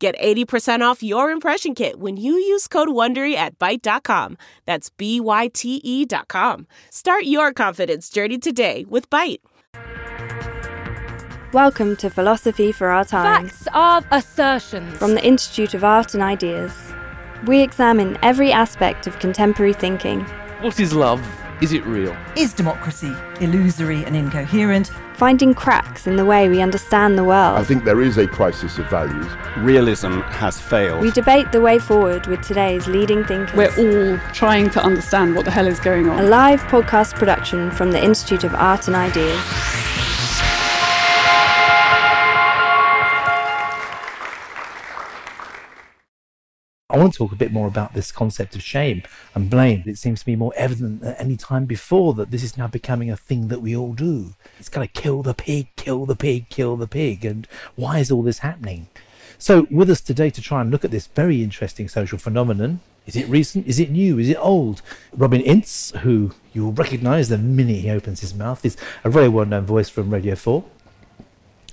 Get 80% off your impression kit when you use code WONDERY at Byte.com. That's B-Y-T-E dot com. Start your confidence journey today with Byte. Welcome to Philosophy for Our Time. Facts are assertions. From the Institute of Art and Ideas. We examine every aspect of contemporary thinking. What is love? Is it real? Is democracy illusory and incoherent? Finding cracks in the way we understand the world. I think there is a crisis of values. Realism has failed. We debate the way forward with today's leading thinkers. We're all trying to understand what the hell is going on. A live podcast production from the Institute of Art and Ideas. I want to talk a bit more about this concept of shame and blame. It seems to be more evident than any time before that this is now becoming a thing that we all do. It's kind of kill the pig, kill the pig, kill the pig. And why is all this happening? So, with us today to try and look at this very interesting social phenomenon is it recent? Is it new? Is it old? Robin Ince, who you will recognize the minute he opens his mouth, is a very well known voice from Radio 4.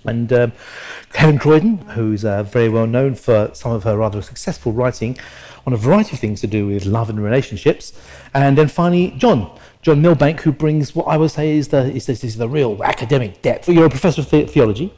And um, Helen Croydon, who's uh, very well known for some of her rather successful writing on a variety of things to do with love and relationships. And then finally, John, John Milbank, who brings what I would say is the, is, this, is the real academic depth. You're a professor of the- theology,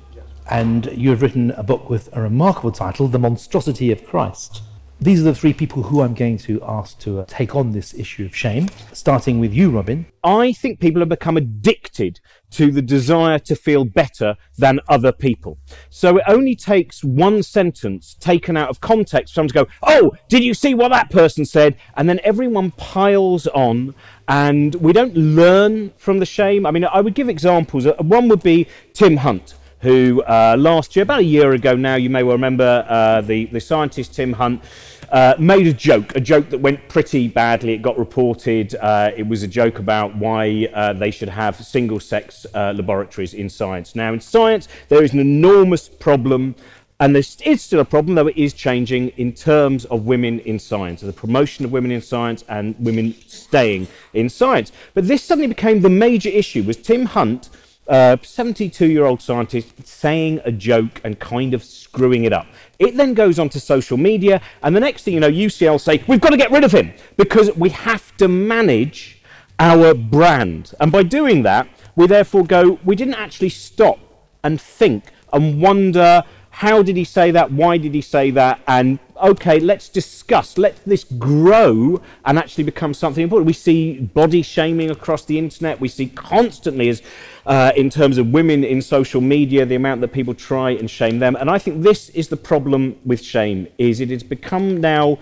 and you have written a book with a remarkable title, The Monstrosity of Christ. These are the three people who I'm going to ask to uh, take on this issue of shame, starting with you, Robin. I think people have become addicted to the desire to feel better than other people. So it only takes one sentence taken out of context for someone to go, Oh, did you see what that person said? And then everyone piles on and we don't learn from the shame. I mean, I would give examples. Uh, One would be Tim Hunt. Who uh, last year, about a year ago now, you may well remember uh, the, the scientist Tim Hunt uh, made a joke, a joke that went pretty badly. It got reported. Uh, it was a joke about why uh, they should have single sex uh, laboratories in science. Now, in science, there is an enormous problem. And there is still a problem, though it is changing in terms of women in science, the promotion of women in science and women staying in science. But this suddenly became the major issue, was Tim Hunt, Uh, a 72-year-old scientist, saying a joke and kind of screwing it up. It then goes onto social media, and the next thing you know, UCL say, we've got to get rid of him because we have to manage our brand. And by doing that, we therefore go, we didn't actually stop and think and wonder how did he say that? Why did he say that? And okay, let's discuss. Let this grow and actually become something important. We see body shaming across the internet. We see constantly, as uh, in terms of women in social media, the amount that people try and shame them. And I think this is the problem with shame: is it has become now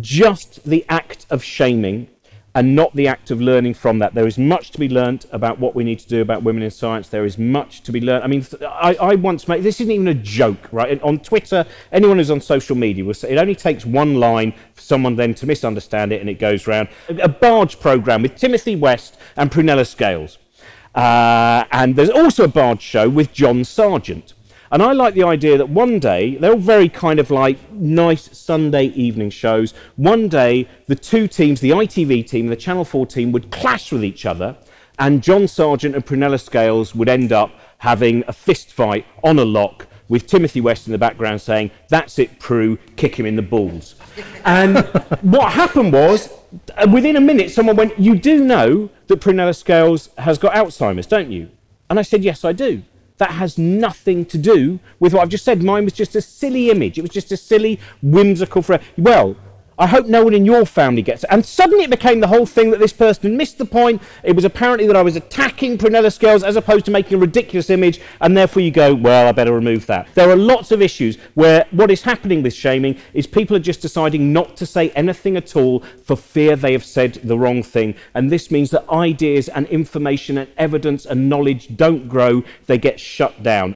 just the act of shaming and not the act of learning from that. There is much to be learnt about what we need to do about women in science. There is much to be learned. I mean, I, I once made this isn't even a joke, right? On Twitter, anyone who's on social media will say it only takes one line for someone then to misunderstand it, and it goes round. A, a barge program with Timothy West and Prunella Scales, uh, and there's also a barge show with John Sergeant. And I like the idea that one day, they're all very kind of like nice Sunday evening shows. One day, the two teams, the ITV team and the Channel 4 team, would clash with each other, and John Sergeant and Prunella Scales would end up having a fist fight on a lock with Timothy West in the background saying, That's it, Prue, kick him in the balls. And what happened was, uh, within a minute, someone went, You do know that Prunella Scales has got Alzheimer's, don't you? And I said, Yes, I do that has nothing to do with what I've just said. Mine was just a silly image. It was just a silly, whimsical. Fra- well, I hope no one in your family gets it. And suddenly it became the whole thing that this person missed the point. It was apparently that I was attacking Prunella Scales as opposed to making a ridiculous image, and therefore you go, well, I better remove that. There are lots of issues where what is happening with shaming is people are just deciding not to say anything at all for fear they have said the wrong thing. And this means that ideas and information and evidence and knowledge don't grow, they get shut down.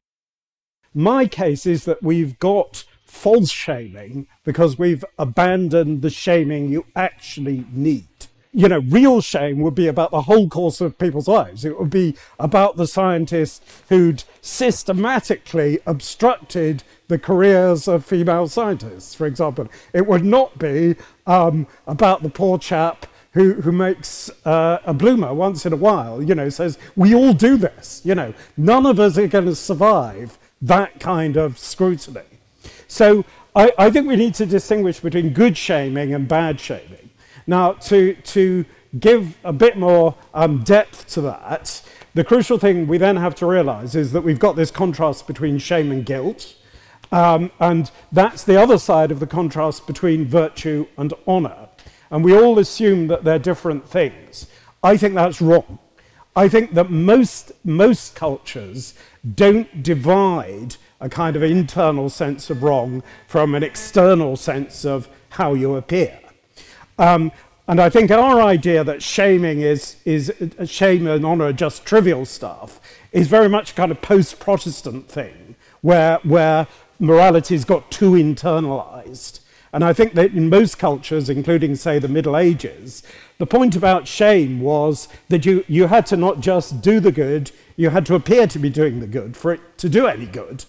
My case is that we've got false shaming because we've abandoned the shaming you actually need. You know, real shame would be about the whole course of people's lives. It would be about the scientists who'd systematically obstructed the careers of female scientists, for example. It would not be um, about the poor chap who, who makes uh, a bloomer once in a while, you know, says, we all do this, you know, none of us are going to survive that kind of scrutiny. So I, I think we need to distinguish between good shaming and bad shaming. Now, to, to give a bit more um, depth to that, the crucial thing we then have to realize is that we've got this contrast between shame and guilt. Um, and that's the other side of the contrast between virtue and honor. And we all assume that they're different things. I think that's wrong. I think that most, most cultures don't divide a kind of internal sense of wrong from an external sense of how you appear. Um, and I think our idea that shaming is, is uh, shame and honor just trivial stuff is very much a kind of post Protestant thing where, where morality's got too internalized. And I think that in most cultures, including, say, the Middle Ages, the point about shame was that you, you had to not just do the good, you had to appear to be doing the good for it to do any good.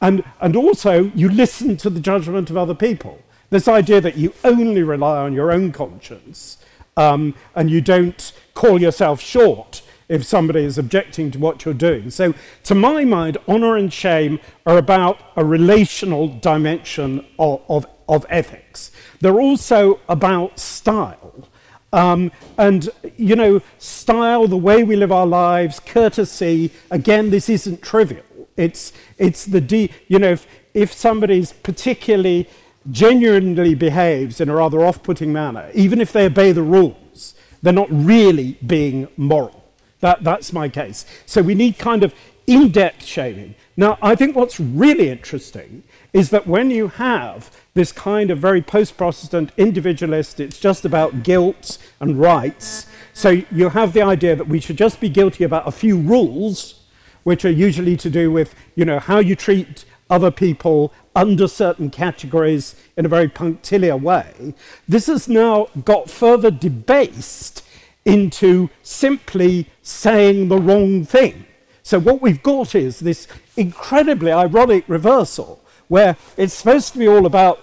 And, and also, you listen to the judgment of other people. This idea that you only rely on your own conscience um, and you don't call yourself short if somebody is objecting to what you're doing. So, to my mind, honor and shame are about a relational dimension of, of, of ethics. They're also about style. Um, and, you know, style, the way we live our lives, courtesy, again, this isn't trivial. It's, it's the, de- you know, if, if somebody's particularly genuinely behaves in a rather off putting manner, even if they obey the rules, they're not really being moral. That, that's my case. So we need kind of in depth shaming. Now, I think what's really interesting is that when you have this kind of very post Protestant individualist, it's just about guilt and rights. So you have the idea that we should just be guilty about a few rules which are usually to do with, you know, how you treat other people under certain categories in a very punctiliar way, this has now got further debased into simply saying the wrong thing. So what we've got is this incredibly ironic reversal where it's supposed to be all about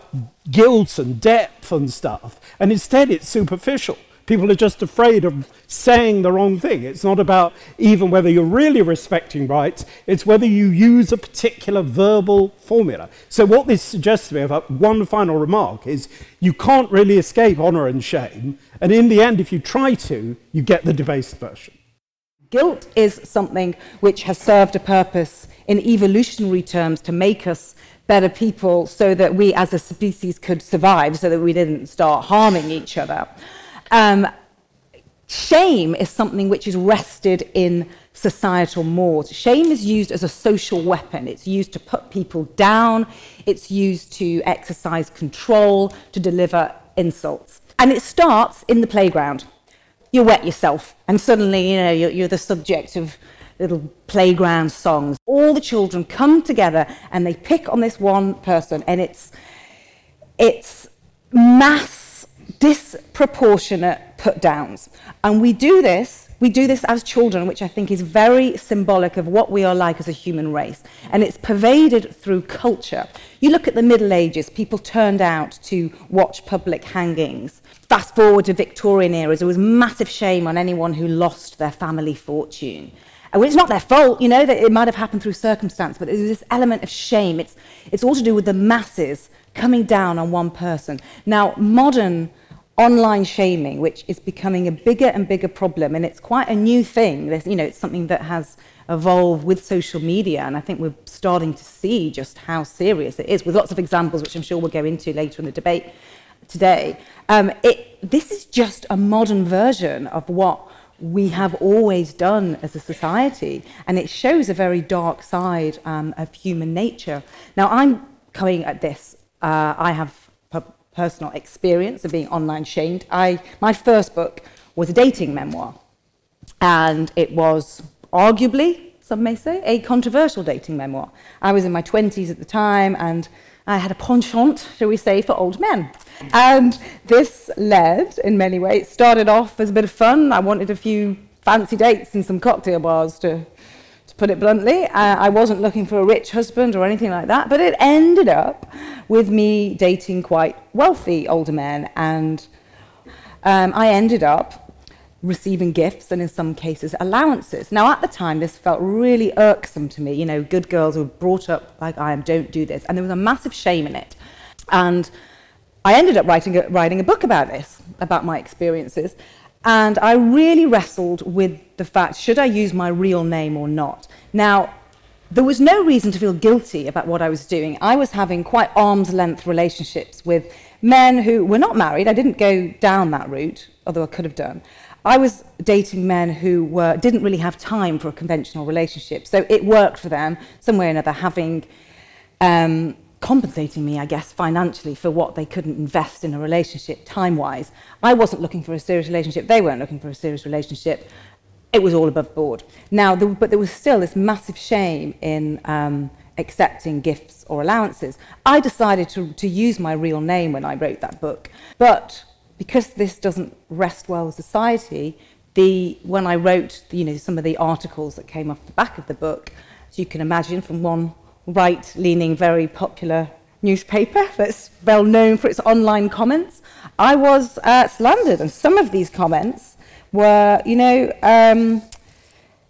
guilt and depth and stuff, and instead it's superficial. People are just afraid of saying the wrong thing. It's not about even whether you're really respecting rights, it's whether you use a particular verbal formula. So, what this suggests to me about one final remark is you can't really escape honor and shame. And in the end, if you try to, you get the debased version. Guilt is something which has served a purpose in evolutionary terms to make us better people so that we as a species could survive, so that we didn't start harming each other. Um, shame is something which is rested in societal mores. Shame is used as a social weapon. It's used to put people down. It's used to exercise control, to deliver insults. And it starts in the playground. You wet yourself, and suddenly, you know, you're, you're the subject of little playground songs. All the children come together and they pick on this one person, and it's it's mass disproportionate put downs. And we do this, we do this as children, which I think is very symbolic of what we are like as a human race. And it's pervaded through culture. You look at the Middle Ages, people turned out to watch public hangings. Fast forward to Victorian eras, there was massive shame on anyone who lost their family fortune. And it's not their fault, you know, that it might have happened through circumstance, but there's this element of shame. It's, it's all to do with the masses coming down on one person. Now, modern online shaming, which is becoming a bigger and bigger problem, and it's quite a new thing. There's, you know, it's something that has evolved with social media, and I think we're starting to see just how serious it is, with lots of examples, which I'm sure we'll go into later in the debate today. Um, it, this is just a modern version of what we have always done as a society, and it shows a very dark side um, of human nature. Now, I'm coming at this. Uh, I have personal experience of being online shamed. I, my first book was a dating memoir, and it was arguably, some may say, a controversial dating memoir. I was in my 20s at the time, and I had a penchant, shall we say, for old men. And this led, in many ways, started off as a bit of fun. I wanted a few fancy dates and some cocktail bars, to put it bluntly. Uh, I wasn't looking for a rich husband or anything like that, but it ended up with me dating quite wealthy older men. And um, I ended up receiving gifts and in some cases allowances. Now at the time this felt really irksome to me, you know, good girls were brought up like I am, don't do this. And there was a massive shame in it. And I ended up writing a, writing a book about this, about my experiences. And I really wrestled with the fact, should I use my real name or not? Now, there was no reason to feel guilty about what I was doing. I was having quite arm's length relationships with men who were not married. I didn't go down that route, although I could have done. I was dating men who were, didn't really have time for a conventional relationship. So it worked for them, some way or another, having um, compensating me, I guess, financially for what they couldn't invest in a relationship time wise. I wasn't looking for a serious relationship, they weren't looking for a serious relationship. It was all above board. Now, the, but there was still this massive shame in um, accepting gifts or allowances. I decided to, to use my real name when I wrote that book, but because this doesn't rest well with society, the, when I wrote you know, some of the articles that came off the back of the book, as you can imagine from one right-leaning, very popular newspaper that's well known for its online comments, I was uh, slandered. And some of these comments were, you know, um,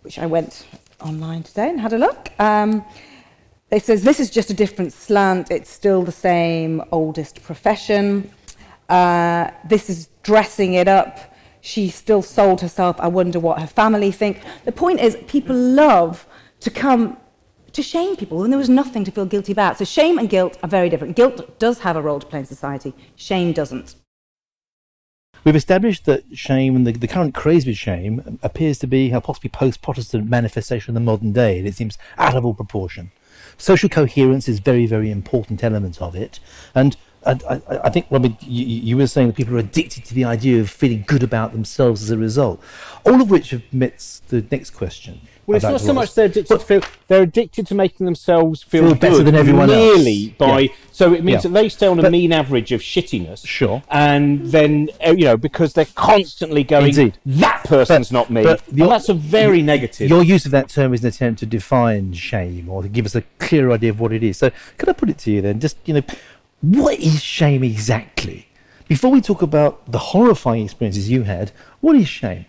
which I went online today and had a look. Um, they says this is just a different slant. It's still the same oldest profession. Uh, this is dressing it up. She still sold herself. I wonder what her family think. The point is, people love to come to shame people when there was nothing to feel guilty about. So shame and guilt are very different. Guilt does have a role to play in society. Shame doesn't. We've established that shame and the, the current craze with shame appears to be a possibly post-Protestant manifestation in the modern day, and it seems out of all proportion. Social coherence is very, very important element of it, and I, I, think, Robin, you, you, were saying that people are addicted to the idea of feeling good about themselves as a result. All of which admits the next question. Well, it's not so much they're addicted but, to feel; they're addicted to making themselves feel, feel better than everyone else. by. Yeah. So it means yeah. that they stay on a but, mean average of shittiness. Sure. And then uh, you know because they're constantly going. Indeed. That person's but, not me. But your, that's a very negative. Your use of that term is an attempt to define shame or to give us a clear idea of what it is. So, could I put it to you then? Just you know what is shame exactly? Before we talk about the horrifying experiences you had, what is shame?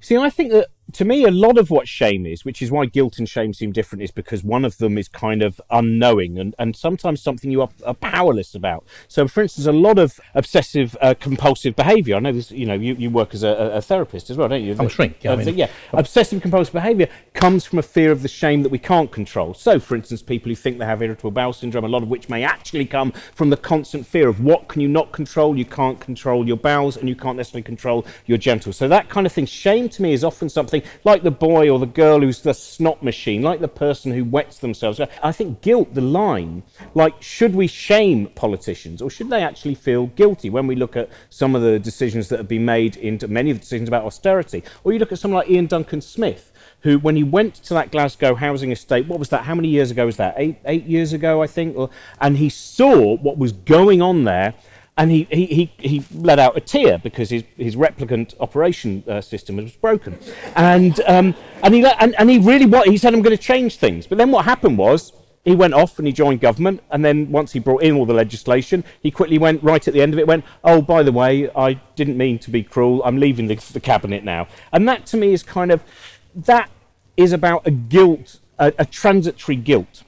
See, I think that to me, a lot of what shame is, which is why guilt and shame seem different, is because one of them is kind of unknowing and, and sometimes something you are, are powerless about. So, for instance, a lot of obsessive uh, compulsive behavior. I know this, you know, you, you work as a, a therapist as well, don't you? I'm a shrink. Yeah, uh, I mean, yeah. Obsessive compulsive behavior comes from a fear of the shame that we can't control. So, for instance, people who think they have irritable bowel syndrome, a lot of which may actually come from the constant fear of what can you not control? You can't control your bowels and you can't necessarily control your genitals. So, that kind of thing. Shame to me is often something like the boy or the girl who's the snot machine, like the person who wets themselves. I think guilt, the line, like, should we shame politicians or should they actually feel guilty when we look at some of the decisions that have been made into many of the decisions about austerity? Or you look at someone like Iain Duncan Smith, who, when he went to that Glasgow housing estate, what was that? How many years ago was that? Eight, eight years ago, I think. Or, and he saw what was going on there and he, he, he, he let out a tear because his, his replicant operation uh, system was broken. And, um, and, he, let, and, and he really what he said, I'm going to change things. But then what happened was he went off and he joined government. And then once he brought in all the legislation, he quickly went right at the end of it, went, Oh, by the way, I didn't mean to be cruel. I'm leaving the, the cabinet now. And that to me is kind of, that is about a guilt, a, a transitory guilt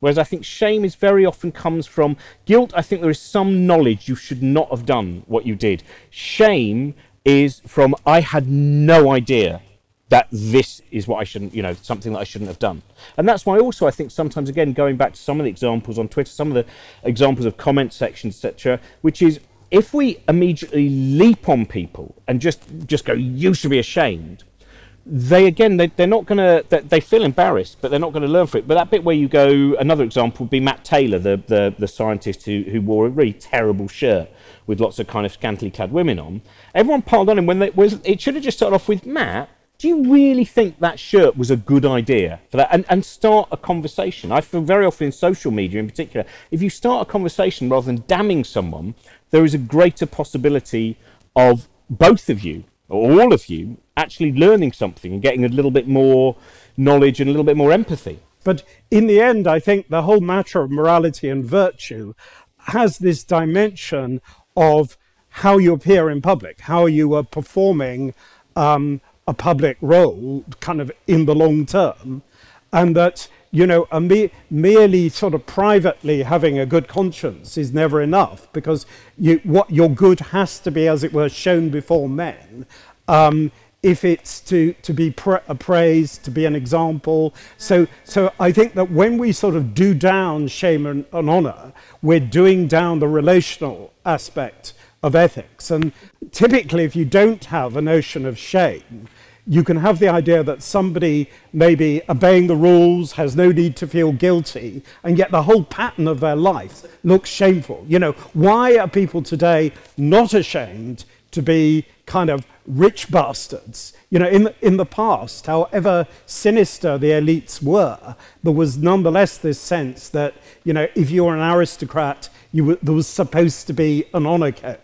Whereas I think shame is very often comes from guilt. I think there is some knowledge you should not have done what you did. Shame is from I had no idea that this is what I shouldn't, you know, something that I shouldn't have done. And that's why also I think sometimes again going back to some of the examples on Twitter, some of the examples of comment sections, etc., which is if we immediately leap on people and just just go, you should be ashamed, they again they, they're not going to they, they, feel embarrassed but they're not going to learn from it but that bit where you go another example would be matt taylor the, the, the scientist who, who wore a really terrible shirt with lots of kind of scantily clad women on everyone piled on him when they was it should have just started off with matt do you really think that shirt was a good idea for that? And, and start a conversation. I feel very often in social media in particular, if you start a conversation rather than damning someone, there is a greater possibility of both of you, or all of you, actually learning something and getting a little bit more knowledge and a little bit more empathy. But in the end, I think the whole matter of morality and virtue has this dimension of how you appear in public, how you are performing um, a public role kind of in the long term, and that you know me- merely sort of privately having a good conscience is never enough because you, what your good has to be, as it were, shown before men. Um, if it's to, to be pra- praised, to be an example. So, so I think that when we sort of do down shame and, and honor, we're doing down the relational aspect of ethics. And typically, if you don't have a notion of shame, you can have the idea that somebody maybe obeying the rules, has no need to feel guilty, and yet the whole pattern of their life looks shameful. You know, why are people today not ashamed to be kind of rich bastards? You know, in the, in the past, however sinister the elites were, there was nonetheless this sense that, you know, if you were an aristocrat, you were, there was supposed to be an honor code.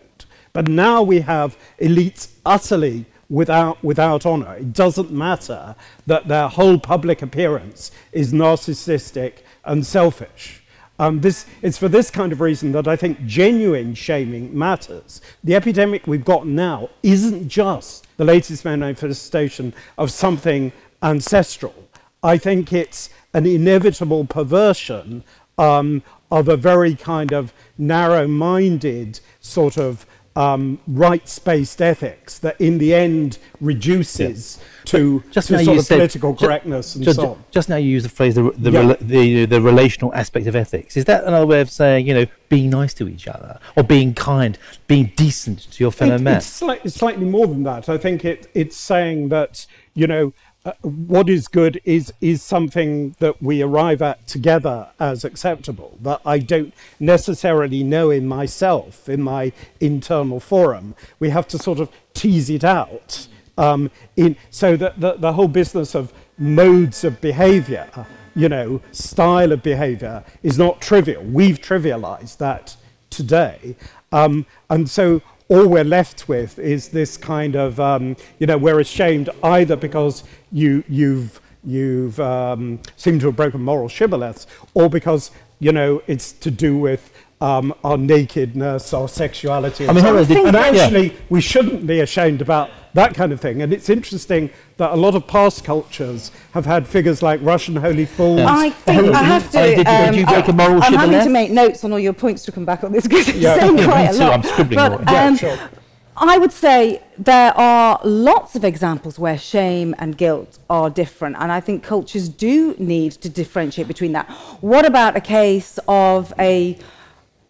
But now we have elites utterly without, without honor. It doesn't matter that their whole public appearance is narcissistic and selfish. Um, this, it's for this kind of reason that I think genuine shaming matters. The epidemic we've got now isn't just the latest manifestation of something ancestral. I think it's an inevitable perversion um, of a very kind of narrow minded sort of um, rights-based ethics that in the end reduces yeah. to, just to sort of said, political correctness just, and just, so on. Just now you use the phrase the, the, yeah. rela- the, the, relational aspect of ethics. Is that another way of saying, you know, being nice to each other or being kind, being decent to your fellow it, man? It's, slightly, slightly more than that. I think it, it's saying that, you know, what is good is is something that we arrive at together as acceptable that I don't necessarily know in myself in my internal forum. We have to sort of tease it out. Um, in so that the, the whole business of modes of behaviour, you know, style of behaviour is not trivial. We've trivialised that today, um, and so all we're left with is this kind of, um, you know, we're ashamed either because you, you've, you've um, seemed to have broken moral shibboleths, or because, you know, it's to do with um, our nakedness, our sexuality. I mean, so and actually, yeah. we shouldn't be ashamed about that kind of thing. And it's interesting that a lot of past cultures have had figures like Russian holy fools. Yeah. I think I have to. did, um, did you break a moral I'm having to make notes on all your points to come back on this because it's yeah. saying quite a lot. I'm scribbling but, more. Um, yeah, sure. I would say there are lots of examples where shame and guilt are different, and I think cultures do need to differentiate between that. What about a case of a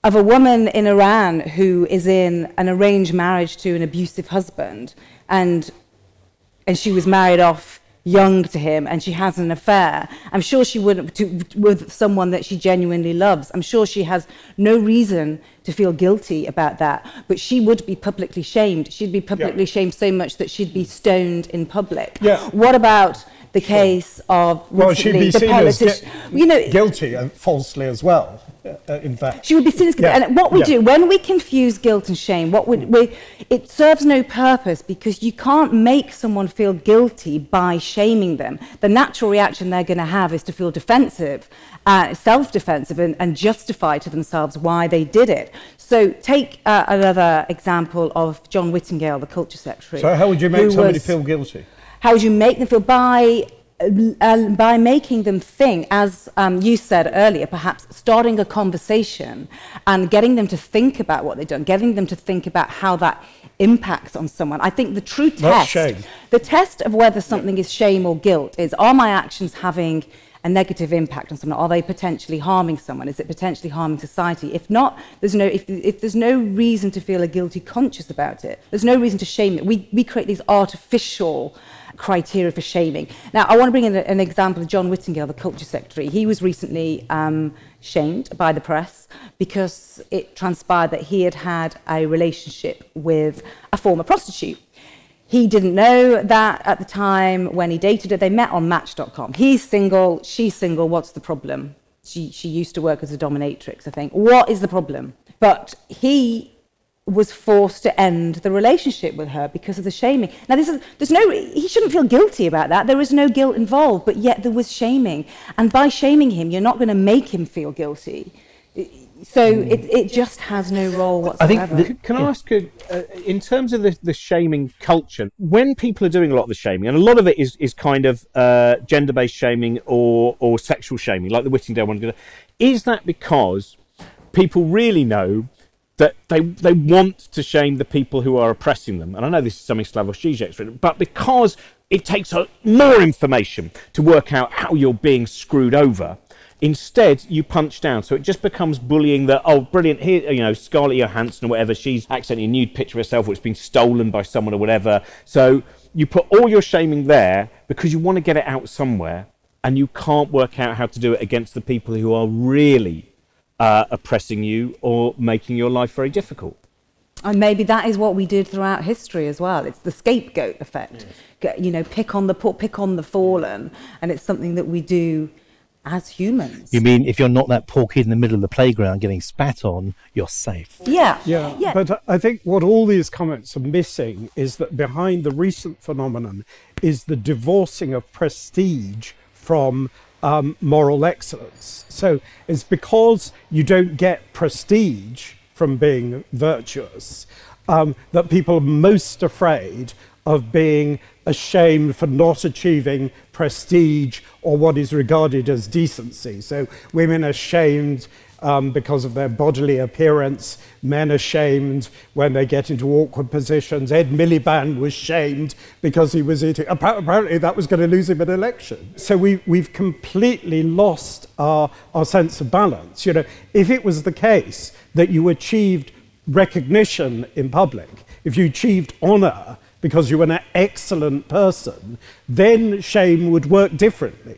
of a woman in Iran who is in an arranged marriage to an abusive husband and and she was married off young to him and she has an affair i'm sure she wouldn't to, with someone that she genuinely loves i'm sure she has no reason to feel guilty about that but she would be publicly shamed she'd be publicly yeah. shamed so much that she'd be stoned in public yeah. what about the case of well, she'd be the seen as gu- you know, guilty uh, falsely as well. Uh, in fact, she would be as yeah. And what we yeah. do when we confuse guilt and shame, what we, we, it serves no purpose because you can't make someone feel guilty by shaming them. The natural reaction they're going to have is to feel defensive, uh, self-defensive, and, and justify to themselves why they did it. So take uh, another example of John Whittingdale, the culture secretary. So how would you make somebody was, feel guilty? How would you make them feel by by making them think, as um, you said earlier, perhaps starting a conversation and getting them to think about what they've done, getting them to think about how that impacts on someone. I think the true test, the test of whether something is shame or guilt, is are my actions having a negative impact on someone? Are they potentially harming someone? Is it potentially harming society? If not, there's no, if, if there's no reason to feel a guilty conscience about it, there's no reason to shame it. We, we create these artificial criteria for shaming. Now, I want to bring in an example of John Whittingdale, the culture secretary. He was recently um, shamed by the press because it transpired that he had had a relationship with a former prostitute. he didn't know that at the time when he dated her. They met on Match.com. He's single, she's single. What's the problem? She, she used to work as a dominatrix, I think. What is the problem? But he was forced to end the relationship with her because of the shaming. Now, this is, there's no, he shouldn't feel guilty about that. There is no guilt involved, but yet there was shaming. And by shaming him, you're not going to make him feel guilty. So mm. it, it just has no role whatsoever. I think the, can I ask, uh, in terms of the, the shaming culture, when people are doing a lot of the shaming, and a lot of it is, is kind of uh, gender based shaming or, or sexual shaming, like the Whittingdale one, is that because people really know that they they want to shame the people who are oppressing them. And I know this is something Slavoj Žižek's written, but because it takes more information to work out how you're being screwed over. Instead, you punch down, so it just becomes bullying. That oh, brilliant! Here, you know, Scarlett Johansson or whatever. She's accidentally a nude picture of herself, or it's been stolen by someone or whatever. So you put all your shaming there because you want to get it out somewhere, and you can't work out how to do it against the people who are really uh, oppressing you or making your life very difficult. And maybe that is what we did throughout history as well. It's the scapegoat effect. Yes. You know, pick on the poor, pick on the fallen, and it's something that we do as humans. You mean if you're not that poor kid in the middle of the playground getting spat on, you're safe? Yeah. Yeah. yeah. But I think what all these comments are missing is that behind the recent phenomenon is the divorcing of prestige from um, moral excellence. So it's because you don't get prestige from being virtuous um, that people are most afraid of being ashamed for not achieving prestige or what is regarded as decency. So women are shamed um, because of their bodily appearance. Men are shamed when they get into awkward positions. Ed Miliband was shamed because he was eating. Apparently, that was going to lose him an election. So we, we've completely lost our, our sense of balance. You know, if it was the case that you achieved recognition in public, if you achieved honor because you were an excellent person, then shame would work differently.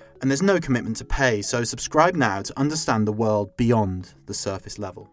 and there's no commitment to pay, so subscribe now to understand the world beyond the surface level.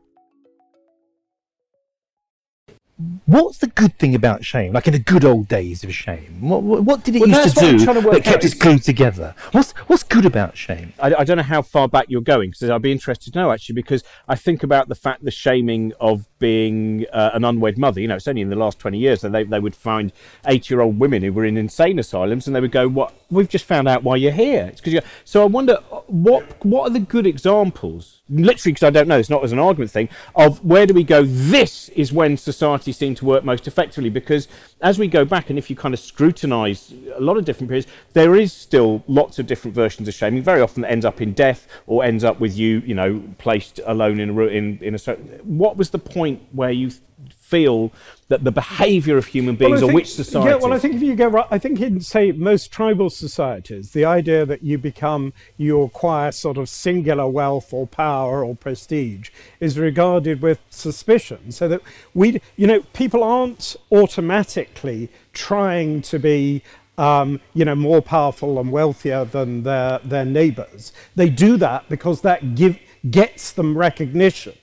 What's the good thing about shame? Like in the good old days of shame, what, what, what did it well, used to do to that kept us glued together? What's what's good about shame? I, I don't know how far back you're going because I'd be interested to know actually because I think about the fact the shaming of being uh, an unwed mother. You know, it's only in the last 20 years that they, they would find eight year old women who were in insane asylums and they would go, What? We've just found out why you're here. It's because you so I wonder uh, what what are the good examples, literally, because I don't know, it's not as an argument thing, of where do we go? This is when society seemed to work most effectively because as we go back and if you kind of scrutinize a lot of different periods, there is still lots of different versions of shaming. Very often ends up in death or ends up with you, you know, placed alone in a, in, in a what was the point where you feel that the behavior of human beings well, or which society. Yeah, well, I think if you go right, I think in, say, most tribal societies, the idea that you become, you acquire sort of singular wealth or power or prestige is regarded with suspicion. So that we, you know, people aren't automatically trying to be um, you know, more powerful and wealthier than their, their neighbors. They do that because that give, gets them recognition.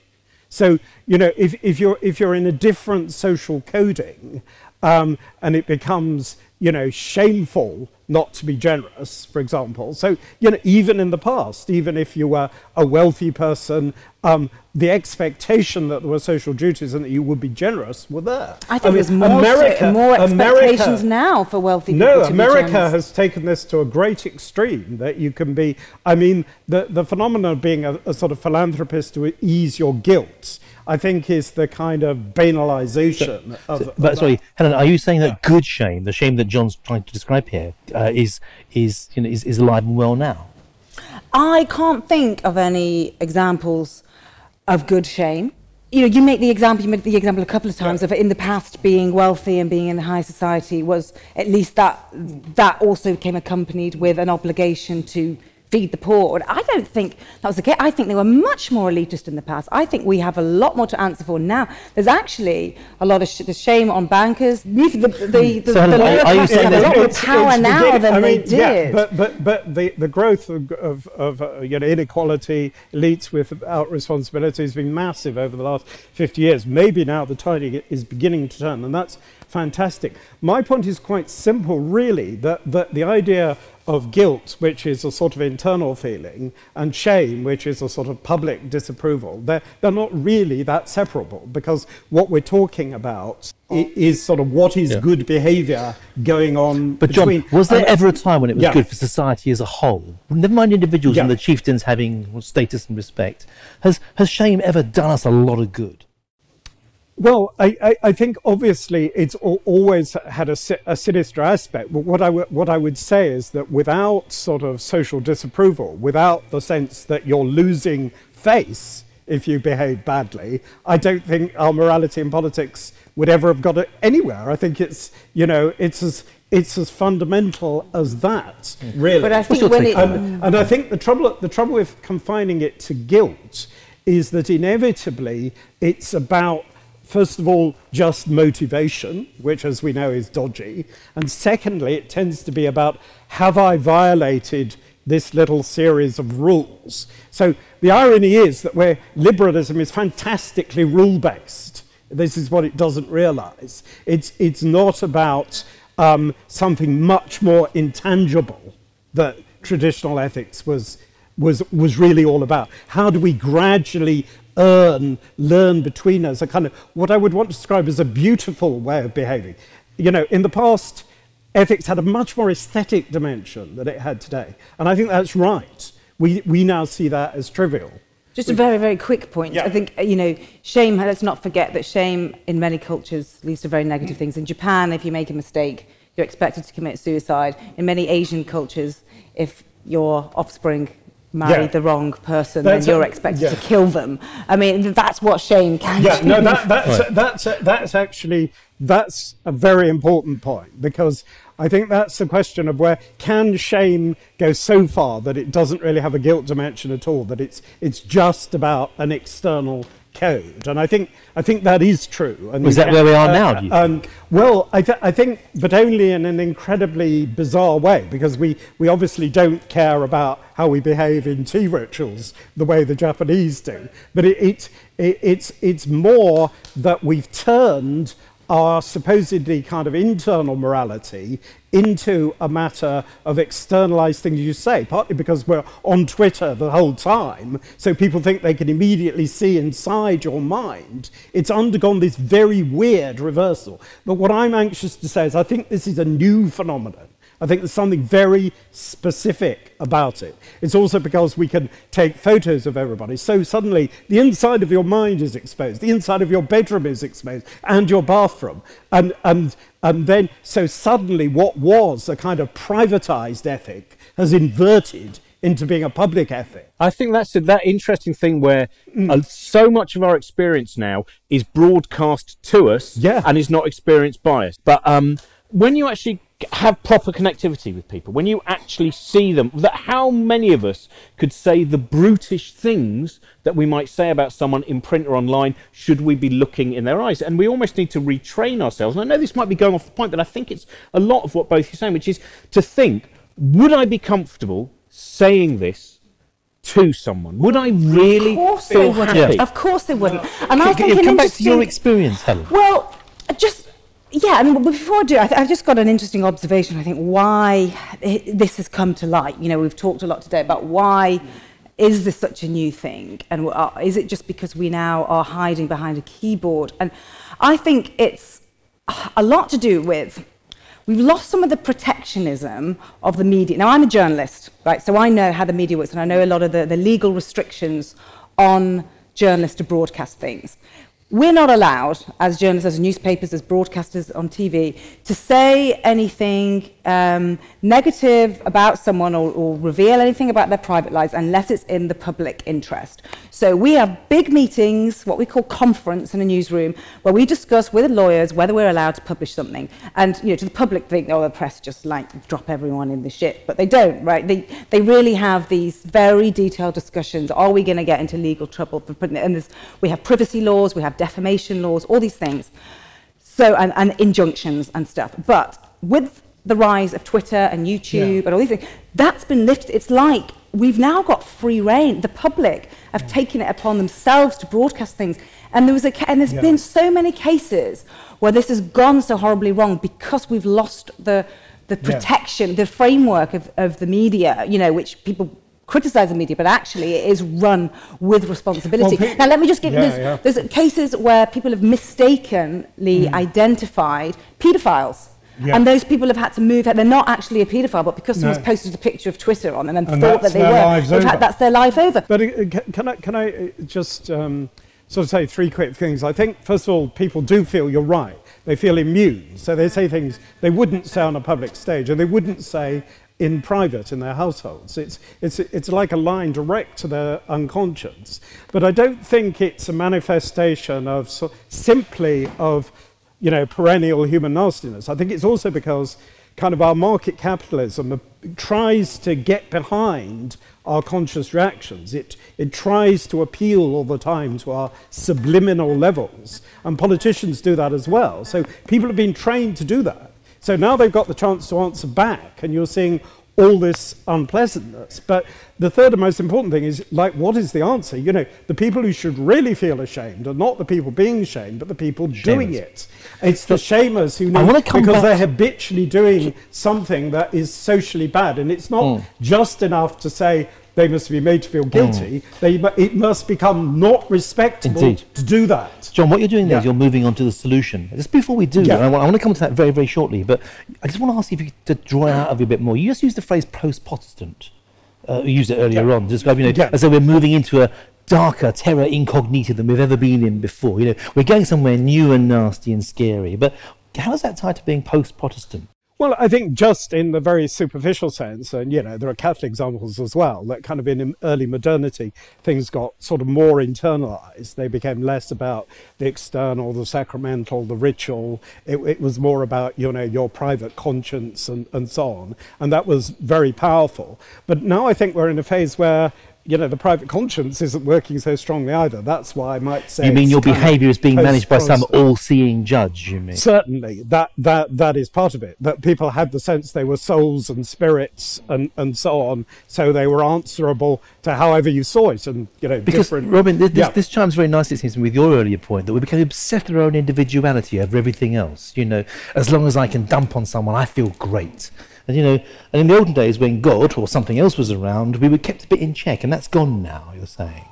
So, you know, if, if, you're, if you're in a different social coding um, and it becomes, you know, shameful not to be generous, for example. So, you know, even in the past, even if you were a wealthy person, um, the expectation that there were social duties and that you would be generous were there. I think I mean, there's more, America, more expectations America, now for wealthy people. No, America has taken this to a great extreme that you can be. I mean, the, the phenomenon of being a, a sort of philanthropist to ease your guilt I think is the kind of banalization so, of. So, but of sorry, Helen, are you saying that good shame, the shame that John's trying to describe here, uh, is is you know is, is alive and well now? I can't think of any examples of good shame. You know, you make the example, you made the example a couple of times yeah. of in the past being wealthy and being in high society was at least that that also came accompanied with an obligation to feed the poor. I don't think that was the case. I think they were much more elitist in the past. I think we have a lot more to answer for now. There's actually a lot of sh- shame on bankers. The, the, the, the, so the lower classes have a lot more power it's now than I mean, they did. Yeah, but, but, but the, the growth of, of, of uh, you know, inequality, elites without responsibility has been massive over the last 50 years. Maybe now the tide is beginning to turn, and that's fantastic. My point is quite simple, really, that, that the idea of guilt, which is a sort of internal feeling, and shame, which is a sort of public disapproval, they're, they're not really that separable because what we're talking about is sort of what is yeah. good behavior going on. But between, John, was there ever a time when it was yeah. good for society as a whole? Never mind individuals yeah. and the chieftains having status and respect. Has, has shame ever done us a lot of good? Well, I, I, I, think obviously it's always had a, a sinister aspect. But what I, w- what I would say is that without sort of social disapproval, without the sense that you're losing face if you behave badly, I don't think our morality in politics would ever have got it anywhere. I think it's, you know, it's as, it's as fundamental as that, really. But I think when it, and, and I think the trouble, the trouble with confining it to guilt is that inevitably it's about first of all, just motivation, which, as we know, is dodgy. And secondly, it tends to be about have I violated this little series of rules? So the irony is that where liberalism is fantastically rule based, this is what it doesn't realize. It's, it's not about um, something much more intangible that traditional ethics was, was, was really all about. How do we gradually earn, learn between us, a kind of what I would want to describe as a beautiful way of behaving. You know, in the past, ethics had a much more aesthetic dimension than it had today. And I think that's right. We, we now see that as trivial. Just a very, very quick point. Yeah. I think, uh, you know, shame, let's not forget that shame in many cultures leads to very negative things. In Japan, if you make a mistake, you're expected to commit suicide. In many Asian cultures, if your offspring marry yeah. the wrong person, that's then you're a, expected yeah. to kill them. I mean, that's what shame can yeah, do. no, that, that's, right. that's, that's actually, that's a very important point because I think that's the question of where can shame go so far that it doesn't really have a guilt dimension at all, that it's, it's just about an external code. And I think, I think that is true. And is that where we are uh, now? Um, well, I, th- I think, but only in an incredibly bizarre way, because we, we obviously don't care about how we behave in tea rituals the way the Japanese do. But it, it, it it's, it's more that we've turned our supposedly kind of internal morality into a matter of externalized things you say, partly because we're on Twitter the whole time, so people think they can immediately see inside your mind. It's undergone this very weird reversal. But what I'm anxious to say is I think this is a new phenomenon. I think there's something very specific about it. It's also because we can take photos of everybody. So suddenly the inside of your mind is exposed, the inside of your bedroom is exposed, and your bathroom. And, and, and then, so suddenly what was a kind of privatized ethic has inverted into being a public ethic. I think that's a, that interesting thing where mm. uh, so much of our experience now is broadcast to us yeah. and is not experienced by us. But um, when you actually have proper connectivity with people, when you actually see them, that how many of us could say the brutish things that we might say about someone in print or online should we be looking in their eyes? And we almost need to retrain ourselves. And I know this might be going off the point, but I think it's a lot of what both you're saying, which is to think, would I be comfortable saying this to someone? Would I really of course feel they wouldn't. happy? Of course they wouldn't. And I think come back to your experience, Helen. Well, just yeah, I mean, before I do, I have just got an interesting observation. I think why this has come to light. You know, we've talked a lot today about why is this such a new thing, and uh, is it just because we now are hiding behind a keyboard? And I think it's a lot to do with we've lost some of the protectionism of the media. Now, I'm a journalist, right? So I know how the media works, and I know a lot of the, the legal restrictions on journalists to broadcast things we're not allowed, as journalists, as newspapers, as broadcasters on TV, to say anything um, negative about someone or, or reveal anything about their private lives unless it's in the public interest. So we have big meetings, what we call conference in a newsroom, where we discuss with lawyers whether we're allowed to publish something. And you know, to the public, think, oh, the press just like drop everyone in the shit, but they don't, right? They they really have these very detailed discussions. Are we going to get into legal trouble for putting it? And we have privacy laws, we have defamation laws, all these things. So, and, and injunctions and stuff. But with the rise of Twitter and YouTube yeah. and all these things, that's been lifted. It's like we've now got free reign. The public have yeah. taken it upon themselves to broadcast things. And there was a and there's yeah. been so many cases where this has gone so horribly wrong because we've lost the the protection, yeah. the framework of, of the media, you know, which people criticize the media, but actually it is run with responsibility. Well, now, let me just give yeah, there's, yeah. there's cases where people have mistakenly mm. identified paedophiles. Yeah. And those people have had to move. They're not actually a paedophile, but because someone's no. posted a picture of Twitter on them and, and thought that they were, had, that's their life over. But uh, can I, can I uh, just um, sort of say three quick things? I think, first of all, people do feel you're right. They feel immune. So they say things they wouldn't say on a public stage, and they wouldn't say in private in their households. It's, it's, it's like a line direct to their unconscious. But I don't think it's a manifestation of so, simply of you know, perennial human nastiness. I think it's also because kind of our market capitalism tries to get behind our conscious reactions. It, it tries to appeal all the time to our subliminal levels, and politicians do that as well. So people have been trained to do that. So now they've got the chance to answer back, and you're seeing all this unpleasantness. But the third and most important thing is like, what is the answer? You know, the people who should really feel ashamed are not the people being shamed, but the people Shamers. doing it. It's the shamers who know because they're habitually doing something that is socially bad, and it's not mm. just enough to say they must be made to feel guilty. Mm. They, it must become not respectable Indeed. to do that. John, what you're doing there yeah. is you're moving on to the solution. Just before we do, yeah. I, want, I, want, to come to that very, very shortly, but I just want to ask you if you could draw out of you a bit more. You just used the phrase post-Protestant. Uh, you used it earlier yeah. on to describe, you know, yeah. as though we're moving into a darker terra incognita than we've ever been in before. You know, we're going somewhere new and nasty and scary. But how is that tied to being post-Protestant? Well, I think just in the very superficial sense, and you know, there are Catholic examples as well, that kind of in early modernity, things got sort of more internalized. They became less about the external, the sacramental, the ritual. It, it was more about, you know, your private conscience and, and so on. And that was very powerful. But now I think we're in a phase where you know, the private conscience isn't working so strongly either. That's why I might say. You mean your behaviour is being managed by some all-seeing judge? You mean? Certainly, that that that is part of it. That people had the sense they were souls and spirits and and so on, so they were answerable to however you saw it, and you know, because different. Robin, this, yeah. this chimes very nicely, it seems, with your earlier point that we become obsessed with our own individuality over everything else. You know, as long as I can dump on someone, I feel great. And you know, and in the olden days when God or something else was around, we were kept a bit in check, and that's gone now. You're saying.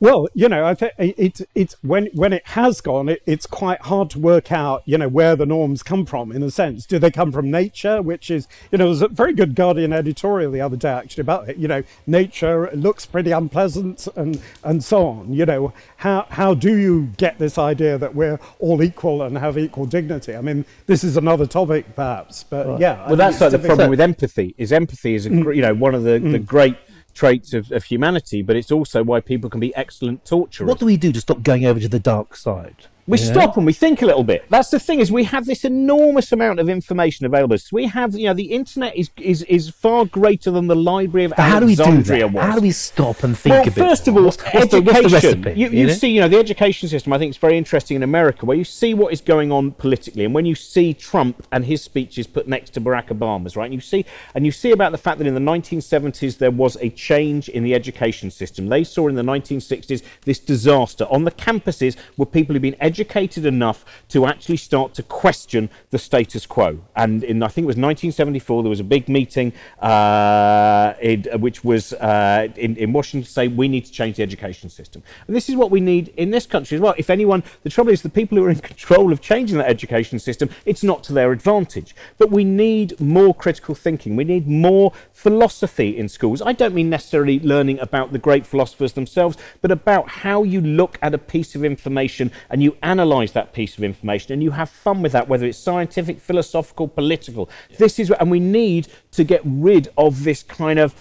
Well, you know, I think it's it's when when it has gone, it, it's quite hard to work out, you know, where the norms come from. In a sense, do they come from nature, which is, you know, there's a very good Guardian editorial the other day actually about it. You know, nature looks pretty unpleasant and and so on. You know, how how do you get this idea that we're all equal and have equal dignity? I mean, this is another topic perhaps, but right. yeah. Well, that's like the problem with empathy. Is empathy is a, mm. you know one of the, mm. the great traits of, of humanity, but it's also why people can be excellent torturers. What do we do to stop going over to the dark side? We yeah. stop and we think a little bit. That's the thing is we have this enormous amount of information available. So we have, you know, the internet is is, is far greater than the Library of but Alexandria how do we do that? was. How do we stop and think well, a bit? first of all, what's, what's education. The, what's the recipe, you, you, you know? see, you know, the education system. I think it's very interesting in America, where you see what is going on politically, and when you see Trump and his speeches put next to Barack Obama's, right? And you see, and you see about the fact that in the 1970s there was a change in the education system. They saw in the 1960s this disaster on the campuses where people who've been educated educated enough to actually start to question the status quo. And in, I think it was 1974, there was a big meeting uh, in, which was uh, in, in Washington to say we need to change the education system. And this is what we need in this country as well. If anyone, the trouble is the people who are in control of changing that education system, it's not to their advantage. But we need more critical thinking. We need more philosophy in schools. I don't mean necessarily learning about the great philosophers themselves, but about how you look at a piece of information and you analyze that piece of information and you have fun with that, whether it's scientific, philosophical, political. This is, and we need to get rid of this kind of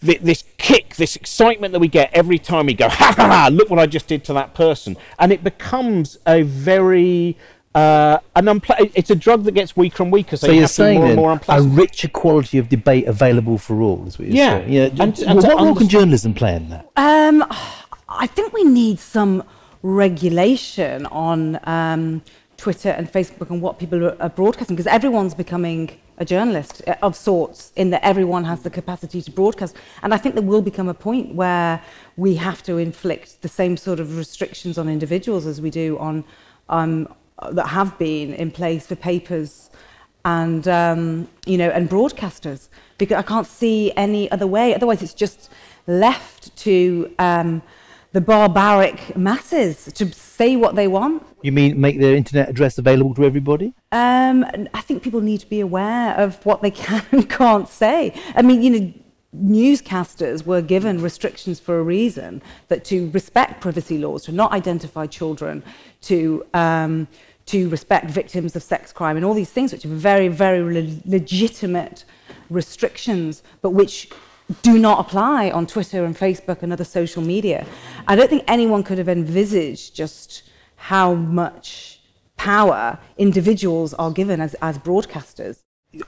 this kick, this excitement that we get every time we go, ha ha ha, look what I just did to that person. And it becomes a very uh, an unple- it's a drug that gets weaker and weaker. So, so you you're saying more then, more a richer quality of debate available for all, is what you're yeah. saying. Yeah. And, and and what role can journalism play in that? Um, I think we need some regulation on um, Twitter and Facebook and what people are broadcasting because everyone's becoming a journalist uh, of sorts in that everyone has the capacity to broadcast. And I think there will become a point where we have to inflict the same sort of restrictions on individuals as we do on um, that have been in place for papers and um, you know and broadcasters because I can't see any other way. Otherwise, it's just left to um, the barbaric masses to say what they want. You mean make their internet address available to everybody? Um, I think people need to be aware of what they can and can't say. I mean, you know, newscasters were given restrictions for a reason that to respect privacy laws, to not identify children, to um, to respect victims of sex crime, and all these things, which are very, very le- legitimate restrictions, but which do not apply on Twitter and Facebook and other social media. I don't think anyone could have envisaged just how much power individuals are given as, as broadcasters.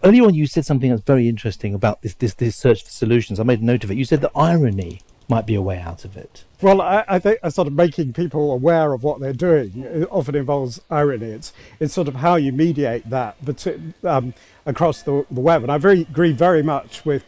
Earlier on, you said something that's very interesting about this, this, this search for solutions. I made a note of it. You said that irony might be a way out of it. Well, I, I think sort of making people aware of what they're doing it often involves irony. It's it's sort of how you mediate that but, um, across the, the web. And I very, agree very much with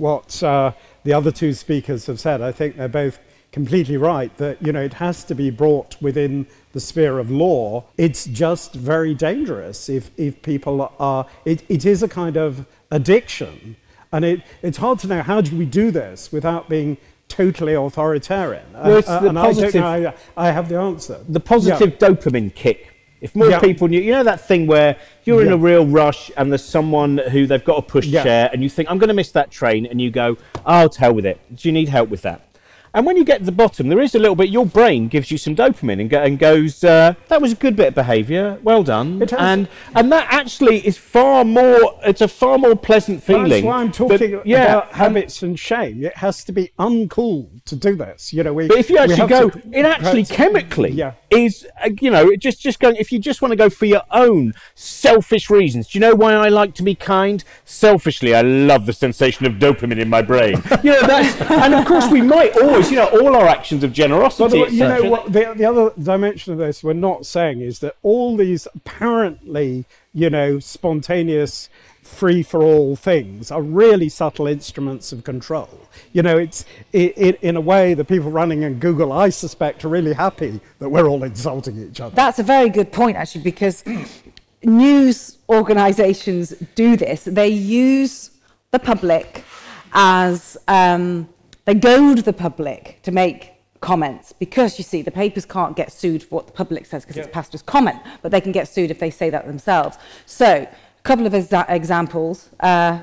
what uh, the other two speakers have said. I think they're both completely right that you know it has to be brought within the sphere of law. It's just very dangerous if if people are. It, it is a kind of addiction, and it, it's hard to know how do we do this without being totally authoritarian. Well, uh, and positive, I, don't know, I, I have the answer. The positive yeah. dopamine kick. If more yeah. people knew, you know that thing where you're yeah. in a real rush and there's someone who they've got a push chair and you think, I'm going to miss that train, and you go, I'll hell with it. Do you need help with that? And when you get to the bottom, there is a little bit. Your brain gives you some dopamine and, go, and goes, uh, "That was a good bit of behaviour. Well done." It And and that actually is far more. It's a far more pleasant feeling. That's why I'm talking but, yeah, about habits and shame. It has to be uncool to do this. You know, we. But if you actually go, to, it actually chemically yeah. is. Uh, you know, just just going. If you just want to go for your own selfish reasons, do you know why I like to be kind? Selfishly, I love the sensation of dopamine in my brain. you know, that's, and of course we might always you know, all our actions of generosity. But, you know, what, the, the other dimension of this we're not saying is that all these apparently, you know, spontaneous free for all things are really subtle instruments of control. You know, it's it, it, in a way the people running in Google, I suspect, are really happy that we're all insulting each other. That's a very good point, actually, because news organisations do this. They use the public as um, they goad the public to make comments because you see the papers can't get sued for what the public says because yeah. it's passed as comment but they can get sued if they say that themselves. So a couple of exa- examples uh,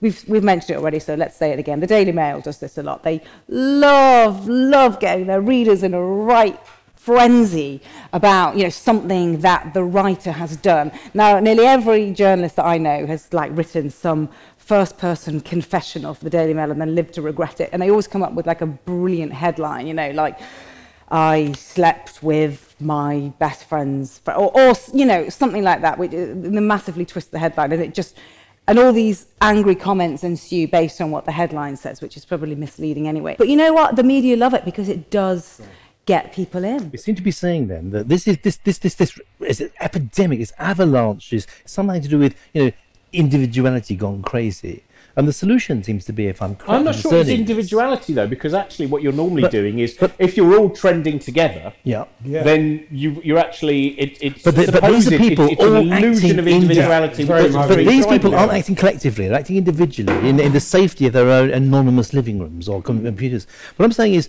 we've, we've mentioned it already so let's say it again. The daily mail does this a lot. They love love getting their readers in a right frenzy about you know something that the writer has done. Now nearly every journalist that i know has like written some first person confession of the Daily Mail and then live to regret it. And they always come up with like a brilliant headline, you know, like I slept with my best friend's friend, or, or you know, something like that, which uh, massively twist the headline. And it just, and all these angry comments ensue based on what the headline says, which is probably misleading anyway. But you know what? The media love it because it does get people in. We seem to be saying then that this is this this this this is an epidemic, this avalanche is something to do with you know individuality gone crazy. And the solution seems to be, if I'm I'm not sure it's individuality though, because actually what you're normally But- doing is if you're all trending together, Yeah. Yeah. then you you're actually it, it's But, the, but these are supposed it- people it's, all an illusion acting of individuality. indi- but, but these people aren't acting collectively; they're acting individually in, in the safety of their own anonymous living rooms or computers. What I'm saying is,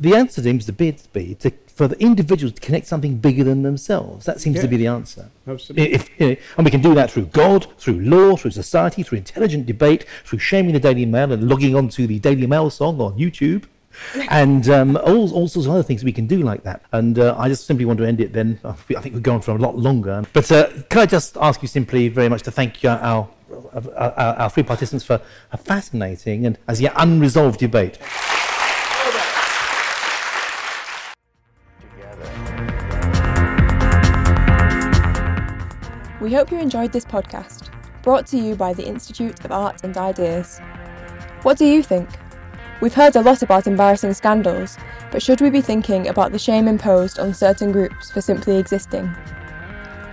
the answer seems to be, to be to, for the individuals to connect something bigger than themselves. That seems to be the answer. Absolutely. If, you know, and we can do that through God, through law, through society, through intelligent debate, through shaming the Daily Mail and logging onto the Daily Mail song on YouTube. and um, all, all sorts of other things we can do like that. And uh, I just simply want to end it then. I think we've gone for a lot longer. But uh, can I just ask you simply very much to thank uh, our, our, our, our three participants for a fascinating and as yet unresolved debate. We hope you enjoyed this podcast, brought to you by the Institute of Arts and Ideas. What do you think? We've heard a lot about embarrassing scandals, but should we be thinking about the shame imposed on certain groups for simply existing?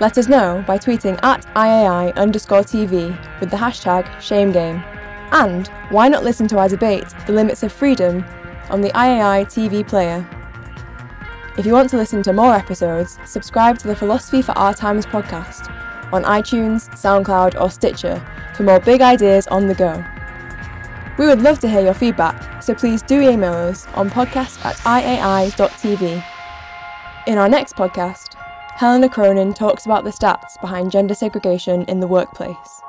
Let us know by tweeting at IAI underscore TV with the hashtag ShameGame. And why not listen to our debate, The Limits of Freedom, on the IAI TV player? If you want to listen to more episodes, subscribe to the Philosophy for Our Times podcast on iTunes, SoundCloud, or Stitcher for more big ideas on the go. We would love to hear your feedback, so please do email us on podcast at iai.tv. In our next podcast, Helena Cronin talks about the stats behind gender segregation in the workplace.